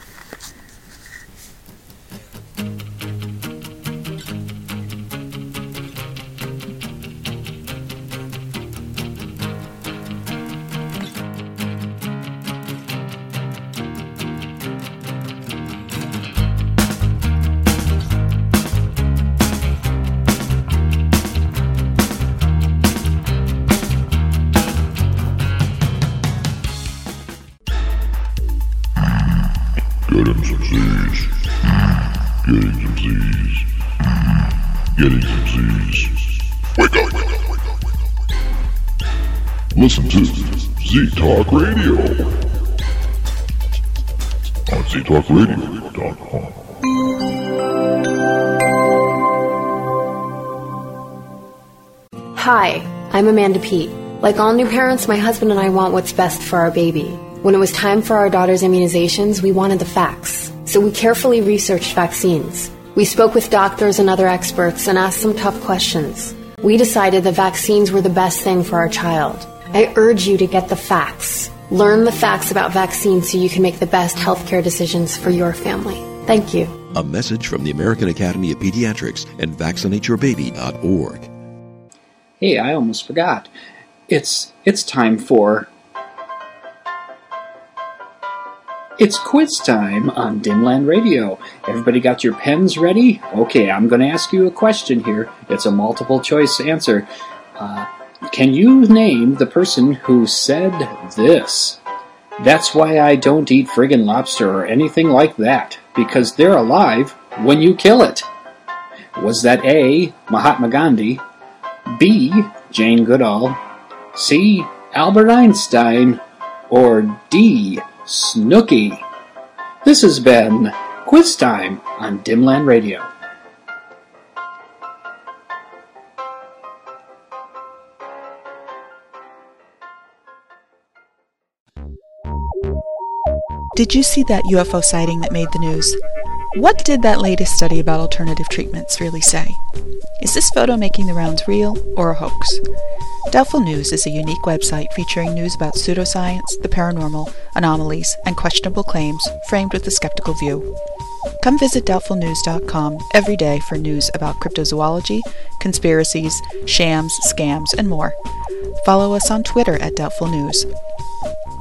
[SPEAKER 9] On ztalkradio.com.
[SPEAKER 10] Hi, I'm Amanda Peet. Like all new parents, my husband and I want what's best for our baby. When it was time for our daughter's immunizations, we wanted the facts. So we carefully researched vaccines. We spoke with doctors and other experts and asked some tough questions. We decided that vaccines were the best thing for our child. I urge you to get the facts. Learn the facts about vaccines so you can make the best healthcare decisions for your family. Thank you.
[SPEAKER 11] A message from the American Academy of Pediatrics and vaccinateyourbaby.org.
[SPEAKER 12] Hey, I almost forgot. It's it's time for It's quiz time on Dimland Radio. Everybody got your pens ready? Okay, I'm going to ask you a question here. It's a multiple choice answer. Uh, can you name the person who said this? That's why I don't eat friggin' lobster or anything like that, because they're alive when you kill it. Was that A. Mahatma Gandhi, B. Jane Goodall, C. Albert Einstein, or D. Snooki? This has been Quiz Time on Dimland Radio.
[SPEAKER 13] Did you see that UFO sighting that made the news? What did that latest study about alternative treatments really say? Is this photo making the rounds real or a hoax? Doubtful News is a unique website featuring news about pseudoscience, the paranormal, anomalies, and questionable claims framed with a skeptical view. Come visit doubtfulnews.com every day for news about cryptozoology, conspiracies, shams, scams, and more. Follow us on Twitter at Doubtful News.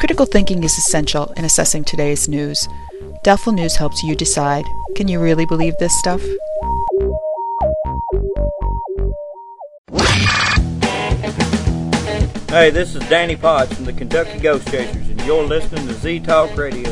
[SPEAKER 13] Critical thinking is essential in assessing today's news. Doubtful News helps you decide can you really believe this stuff?
[SPEAKER 14] Hey, this is Danny Potts from the Kentucky Ghost Chasers, and you're listening to Z Talk Radio.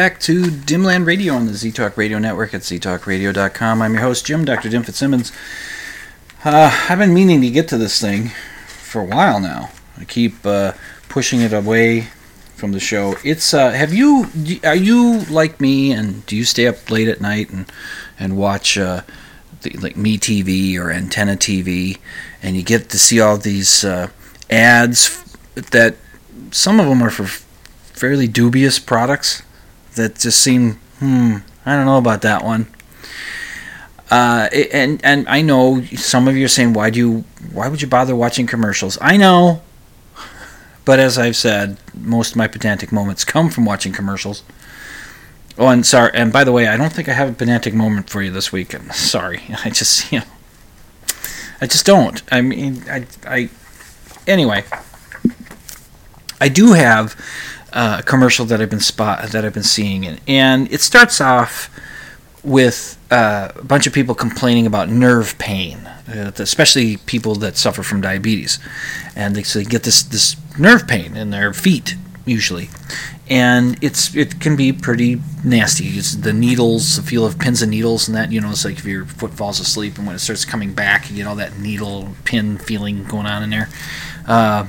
[SPEAKER 1] Back to Dimland Radio on the Z Talk Radio Network at ztalkradio.com. I'm your host, Jim, Dr. Dim Fitzsimmons. Uh, I've been meaning to get to this thing for a while now. I keep uh, pushing it away from the show. It's uh, have you are you like me and do you stay up late at night and and watch uh, the, like Me TV or Antenna TV and you get to see all these uh, ads that some of them are for fairly dubious products that just seem hmm I don't know about that one. Uh, and and I know some of you are saying why do you why would you bother watching commercials? I know, but as I've said, most of my pedantic moments come from watching commercials. Oh, and sorry, and by the way, I don't think I have a pedantic moment for you this week. I'm sorry, I just you know, I just don't. I mean, I I anyway. I do have uh, a commercial that I've been spot that I've been seeing, and, and it starts off with uh, a bunch of people complaining about nerve pain, uh, especially people that suffer from diabetes, and they, so they get this this nerve pain in their feet usually, and it's it can be pretty nasty. It's the needles, the feel of pins and needles, and that you know it's like if your foot falls asleep and when it starts coming back, you get all that needle pin feeling going on in there. Uh,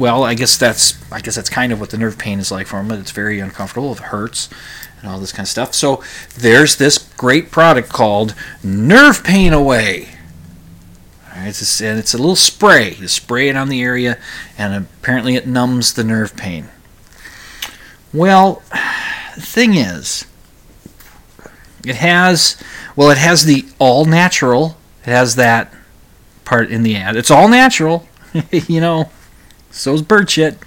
[SPEAKER 1] well, I guess that's I guess that's kind of what the nerve pain is like for them. It's very uncomfortable. It hurts and all this kind of stuff. So there's this great product called Nerve Pain Away. All right, it's a, and it's a little spray. You spray it on the area, and apparently it numbs the nerve pain. Well, the thing is, it has well, it has the all natural. It has that part in the ad. It's all natural, you know. So's bird shit.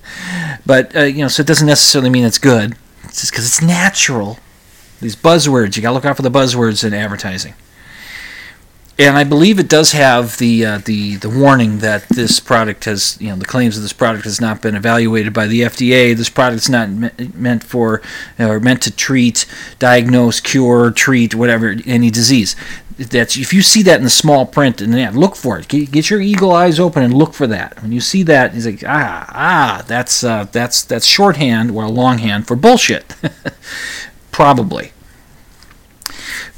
[SPEAKER 1] but uh, you know, so it doesn't necessarily mean it's good. It's just because it's natural. These buzzwords, you gotta look out for the buzzwords in advertising. And I believe it does have the uh, the the warning that this product has, you know, the claims of this product has not been evaluated by the FDA. This product is not me- meant for or meant to treat, diagnose, cure, treat whatever any disease. That's if you see that in the small print in the ad, look for it. Get, get your eagle eyes open and look for that. When you see that, he's like, ah, ah, that's uh, that's that's shorthand or longhand for bullshit, probably.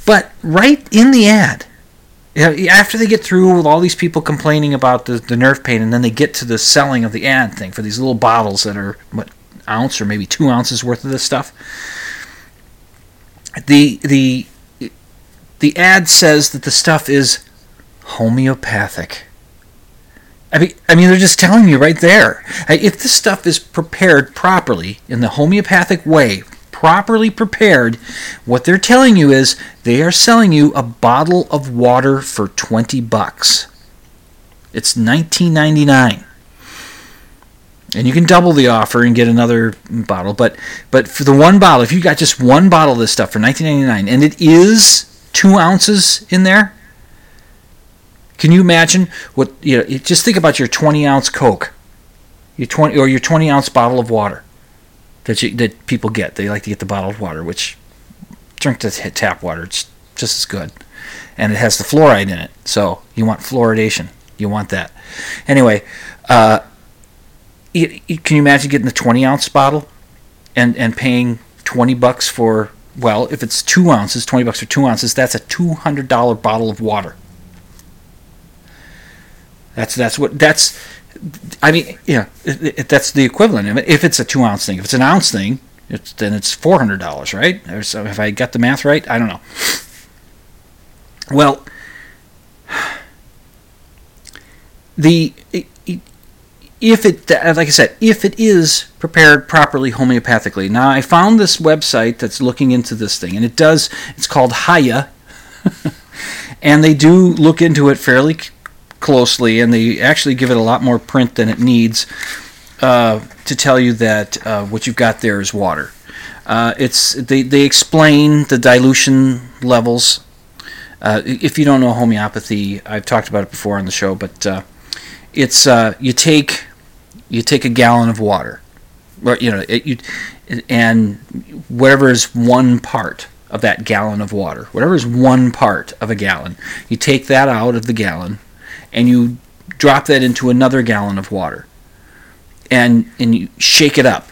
[SPEAKER 1] But right in the ad, after they get through with all these people complaining about the, the nerve pain, and then they get to the selling of the ad thing for these little bottles that are what ounce or maybe two ounces worth of this stuff. The the the ad says that the stuff is homeopathic. I mean, I mean, they're just telling you right there. If this stuff is prepared properly in the homeopathic way, properly prepared, what they're telling you is they are selling you a bottle of water for 20 bucks. It's 19.99. And you can double the offer and get another bottle, but but for the one bottle, if you got just one bottle of this stuff for 19.99 and it is 2 ounces in there, can you imagine what you know, just think about your 20 ounce Coke. Your 20 or your 20 ounce bottle of water that you, that people get. They like to get the bottled water, which drink the tap water. It's just as good, and it has the fluoride in it. So you want fluoridation. You want that. Anyway, uh, you, you, can you imagine getting the 20 ounce bottle and and paying 20 bucks for well, if it's two ounces, 20 bucks for two ounces, that's a $200 bottle of water. That's that's what that's I mean, yeah, it, it, that's the equivalent of it. If it's a two ounce thing, if it's an ounce thing, it's, then it's four hundred dollars, right? Or so if I got the math right, I don't know. Well, the if it, like I said, if it is prepared properly homeopathically. Now, I found this website that's looking into this thing, and it does. It's called Hiya, and they do look into it fairly closely, and they actually give it a lot more print than it needs uh, to tell you that uh, what you've got there is water. Uh, it's they, they explain the dilution levels. Uh, if you don't know homeopathy, I've talked about it before on the show, but uh, it's uh, you take you take a gallon of water, or you know, it, you, and whatever is one part of that gallon of water, whatever is one part of a gallon, you take that out of the gallon and you drop that into another gallon of water and and you shake it up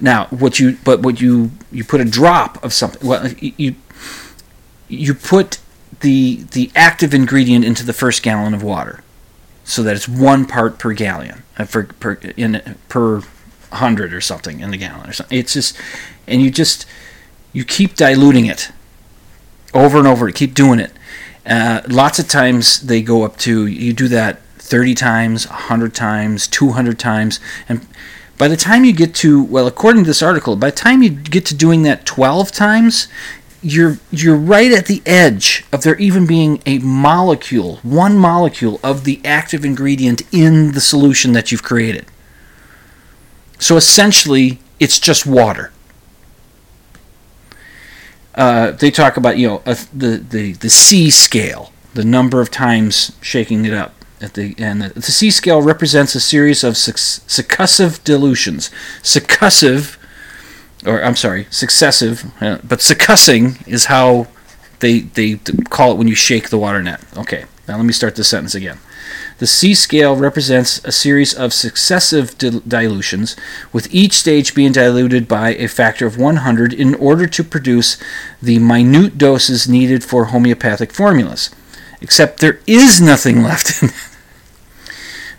[SPEAKER 1] Now, what you but what you you put a drop of something. Well, you you put the the active ingredient into the first gallon of water, so that it's one part per gallon uh, for per in per hundred or something in the gallon or something. It's just and you just you keep diluting it over and over. Keep doing it. Uh, lots of times they go up to you do that 30 times, 100 times, 200 times, and by the time you get to well, according to this article, by the time you get to doing that 12 times, you're you're right at the edge of there even being a molecule, one molecule of the active ingredient in the solution that you've created. So essentially, it's just water. Uh, they talk about you know a, the the the C scale, the number of times shaking it up. At the and the, C scale represents a series of suc- successive dilutions. Successive, or I'm sorry, successive, uh, but succussing is how they they call it when you shake the water net. Okay, now let me start this sentence again. The C scale represents a series of successive dil- dilutions, with each stage being diluted by a factor of 100 in order to produce the minute doses needed for homeopathic formulas. Except there is nothing left in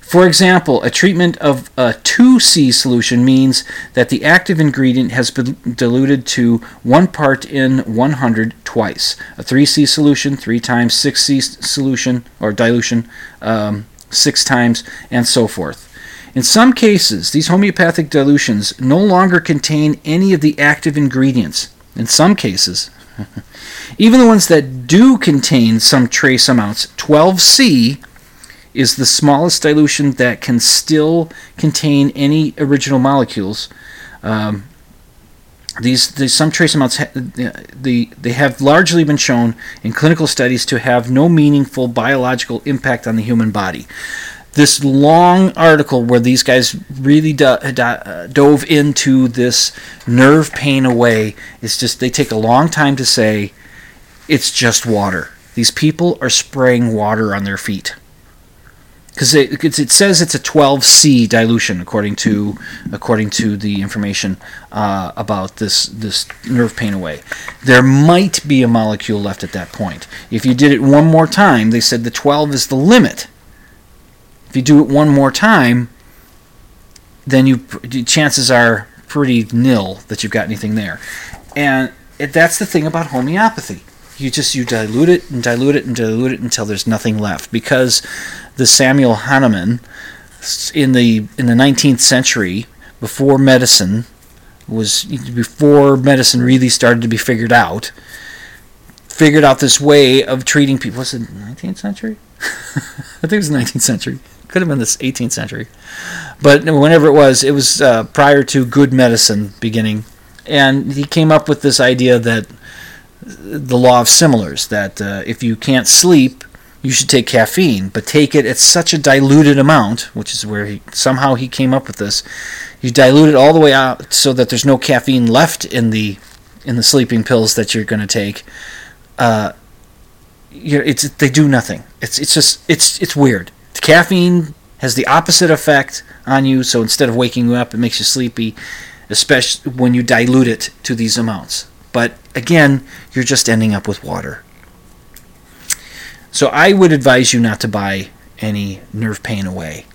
[SPEAKER 1] For example, a treatment of a 2C solution means that the active ingredient has been diluted to 1 part in 100 twice. A 3C solution, 3 times 6C solution or dilution, um, 6 times, and so forth. In some cases, these homeopathic dilutions no longer contain any of the active ingredients. In some cases, even the ones that do contain some trace amounts, 12C is the smallest dilution that can still contain any original molecules. Um, these, these some trace amounts ha- the, they have largely been shown in clinical studies to have no meaningful biological impact on the human body. This long article where these guys really do, do, uh, dove into this nerve pain away is just they take a long time to say it's just water. These people are spraying water on their feet because it, it says it's a 12C dilution according to according to the information uh, about this this nerve pain away. There might be a molecule left at that point. If you did it one more time, they said the 12 is the limit. If you do it one more time, then you chances are pretty nil that you've got anything there, and it, that's the thing about homeopathy you just you dilute it and dilute it and dilute it until there's nothing left because the Samuel Hahnemann in the in the 19th century before medicine was before medicine really started to be figured out figured out this way of treating people was it 19th century? I think it was the 19th century. Could have been this 18th century. But whenever it was it was uh, prior to good medicine beginning. And he came up with this idea that the law of similars that uh, if you can't sleep, you should take caffeine, but take it at such a diluted amount, which is where he somehow he came up with this. You dilute it all the way out so that there's no caffeine left in the in the sleeping pills that you're going to take. Uh, you it's they do nothing. It's it's just it's it's weird. The caffeine has the opposite effect on you, so instead of waking you up, it makes you sleepy, especially when you dilute it to these amounts. But again, you're just ending up with water. So I would advise you not to buy any nerve pain away.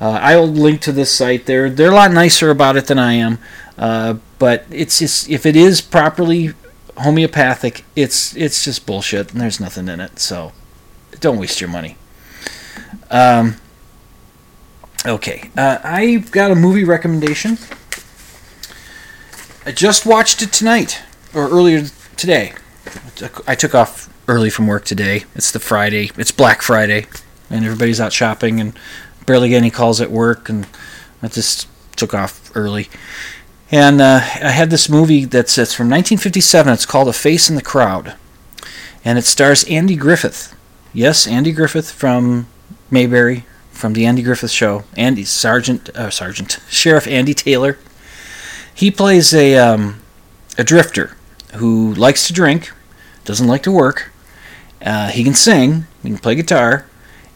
[SPEAKER 1] Uh, I'll link to this site. They're they're a lot nicer about it than I am, uh, but it's just if it is properly homeopathic, it's it's just bullshit and there's nothing in it. So don't waste your money. Um, okay, uh, I've got a movie recommendation. I just watched it tonight or earlier today. I took off early from work today. It's the Friday. It's Black Friday, and everybody's out shopping and barely get any calls at work. And I just took off early. And uh, I had this movie that's it's from 1957. It's called A Face in the Crowd, and it stars Andy Griffith. Yes, Andy Griffith from Mayberry, from the Andy Griffith Show. Andy Sergeant, uh, Sergeant Sheriff Andy Taylor. He plays a um, a drifter who likes to drink, doesn't like to work. Uh, he can sing, he can play guitar,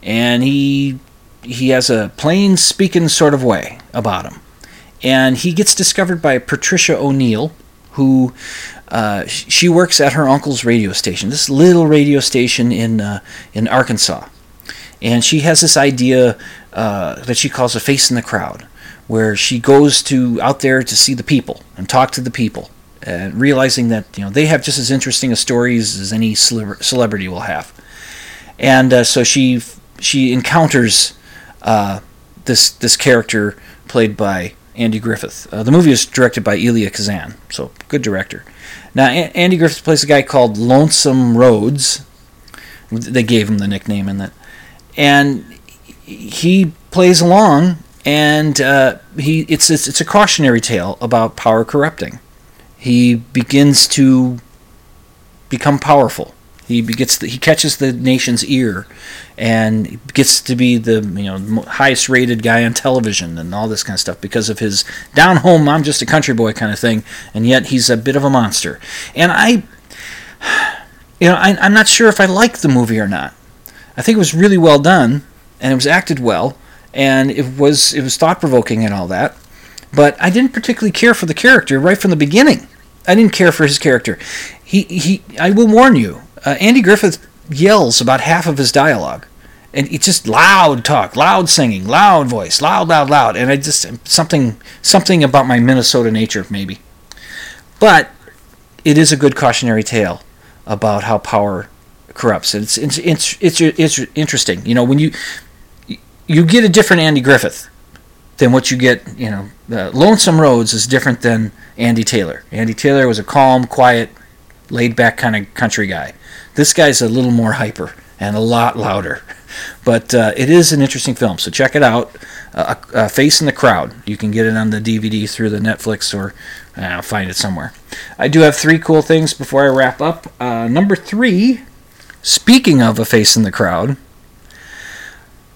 [SPEAKER 1] and he he has a plain speaking sort of way about him. and he gets discovered by Patricia O'Neill, who uh, she works at her uncle's radio station, this little radio station in uh, in Arkansas, and she has this idea uh, that she calls a face in the crowd, where she goes to out there to see the people and talk to the people, and realizing that you know they have just as interesting a stories as any cele- celebrity will have, and uh, so she she encounters uh, this this character played by Andy Griffith. Uh, the movie is directed by Elia Kazan, so good director. Now A- Andy Griffith plays a guy called Lonesome Rhodes. They gave him the nickname in that, and he plays along, and uh, he it's, it's it's a cautionary tale about power corrupting. He begins to become powerful. He gets the, he catches the nation's ear, and gets to be the you know highest rated guy on television and all this kind of stuff because of his down home I'm just a country boy kind of thing, and yet he's a bit of a monster. And I, you know, I, I'm not sure if I like the movie or not. I think it was really well done, and it was acted well, and it was it was thought provoking and all that. But I didn't particularly care for the character right from the beginning. I didn't care for his character. He he. I will warn you. Uh, Andy Griffith yells about half of his dialogue, and it's just loud talk, loud singing, loud voice, loud, loud, loud. And I just something something about my Minnesota nature maybe. But it is a good cautionary tale about how power corrupts. It's it's it's it's, it's interesting. You know when you you get a different Andy Griffith than what you get. You know, uh, Lonesome Rhodes is different than Andy Taylor. Andy Taylor was a calm, quiet, laid back kind of country guy. This guy's a little more hyper and a lot louder. But uh, it is an interesting film, so check it out. Uh, uh, Face in the Crowd. You can get it on the DVD through the Netflix or uh, find it somewhere. I do have three cool things before I wrap up. Uh, number three, speaking of A Face in the Crowd,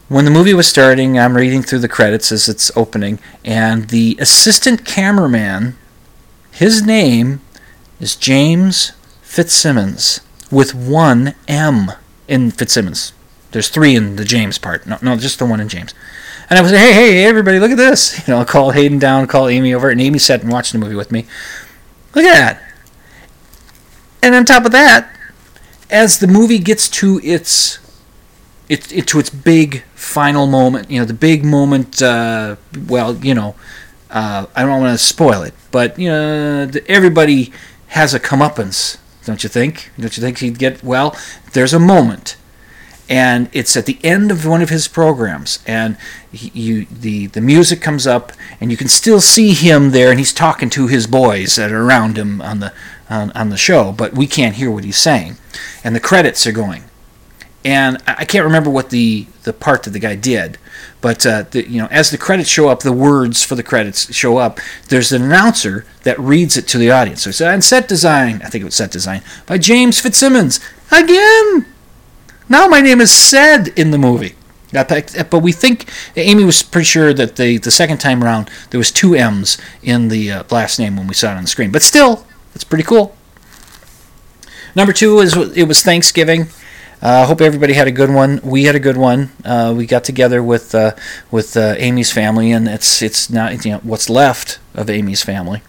[SPEAKER 1] when the movie was starting, I'm reading through the credits as it's opening, and the assistant cameraman, his name is James Fitzsimmons with one M in Fitzsimmons. There's three in the James part. No, no, just the one in James. And I was like, hey, hey, everybody, look at this. You know, I'll call Hayden down, call Amy over, and Amy sat and watched the movie with me. Look at that. And on top of that, as the movie gets to its it, it to its big final moment, you know, the big moment. Uh, well, you know, uh, I don't want to spoil it, but you know, the, everybody has a comeuppance, don't you think? Don't you think he'd get well? There's a moment, and it's at the end of one of his programs, and he, you the the music comes up, and you can still see him there, and he's talking to his boys that are around him on the on, on the show, but we can't hear what he's saying, and the credits are going and I can't remember what the, the part that the guy did, but uh, the, you know, as the credits show up, the words for the credits show up. There's an announcer that reads it to the audience. So it's on set design. I think it was set design by James Fitzsimmons again. Now my name is said in the movie. But but we think Amy was pretty sure that the the second time around there was two M's in the uh, last name when we saw it on the screen. But still, it's pretty cool. Number two is it was Thanksgiving. I uh, hope everybody had a good one. We had a good one. Uh, we got together with uh, with uh, Amy's family, and it's it's not you know what's left of Amy's family.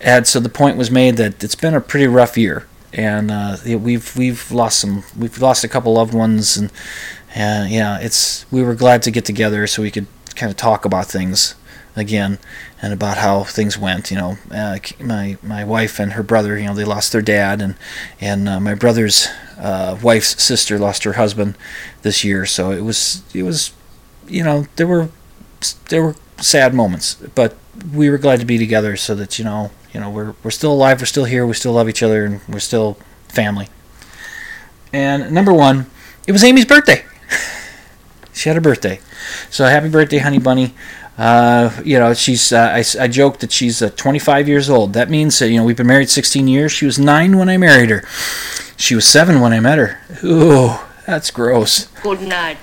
[SPEAKER 1] And so the point was made that it's been a pretty rough year, and uh, we've we've lost some we've lost a couple loved ones, and uh, yeah, it's we were glad to get together so we could kind of talk about things again and about how things went. You know, uh, my my wife and her brother, you know, they lost their dad, and and uh, my brother's uh, wife's sister lost her husband this year. So it was it was, you know, there were there were sad moments, but we were glad to be together so that you know you know we're we're still alive, we're still here, we still love each other, and we're still family. And number one, it was Amy's birthday. she had a birthday, so happy birthday, honey bunny. Uh, you know, she's. Uh, I, I joked that she's uh, 25 years old. That means that you know we've been married 16 years. She was nine when I married her. She was seven when I met her. Ooh, that's gross.
[SPEAKER 15] Good night,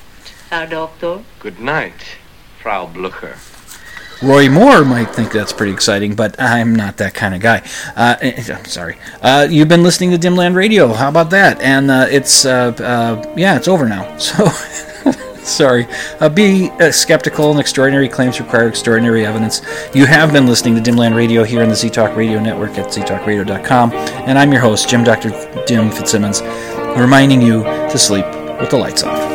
[SPEAKER 15] Herr Doctor.
[SPEAKER 16] Good night, Frau Blucher.
[SPEAKER 1] Roy Moore might think that's pretty exciting, but I'm not that kind of guy. Uh, eh, I'm sorry. Uh, you've been listening to Dimland Radio. How about that? And uh, it's uh, uh, yeah, it's over now. So
[SPEAKER 17] Sorry. Uh, be uh, skeptical and extraordinary claims require extraordinary evidence. You have been listening to Dimland Radio here on the Z Talk Radio Network at ztalkradio.com, and I'm your host, Jim Dr. Dim Fitzsimmons, reminding you to sleep with the lights off.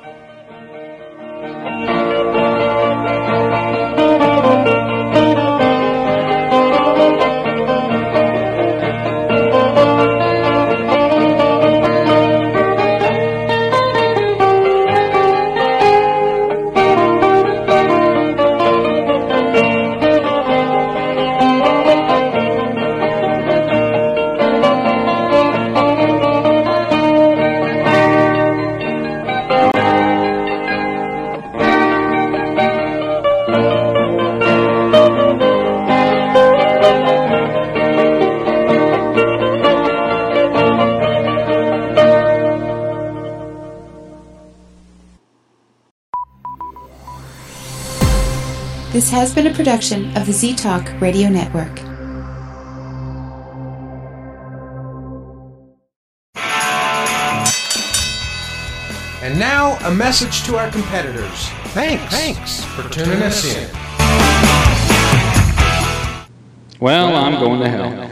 [SPEAKER 3] This has been a production of the Z Talk Radio Network.
[SPEAKER 18] And now, a message to our competitors. Thanks. Thanks for tuning us in.
[SPEAKER 1] Well, I'm going to hell.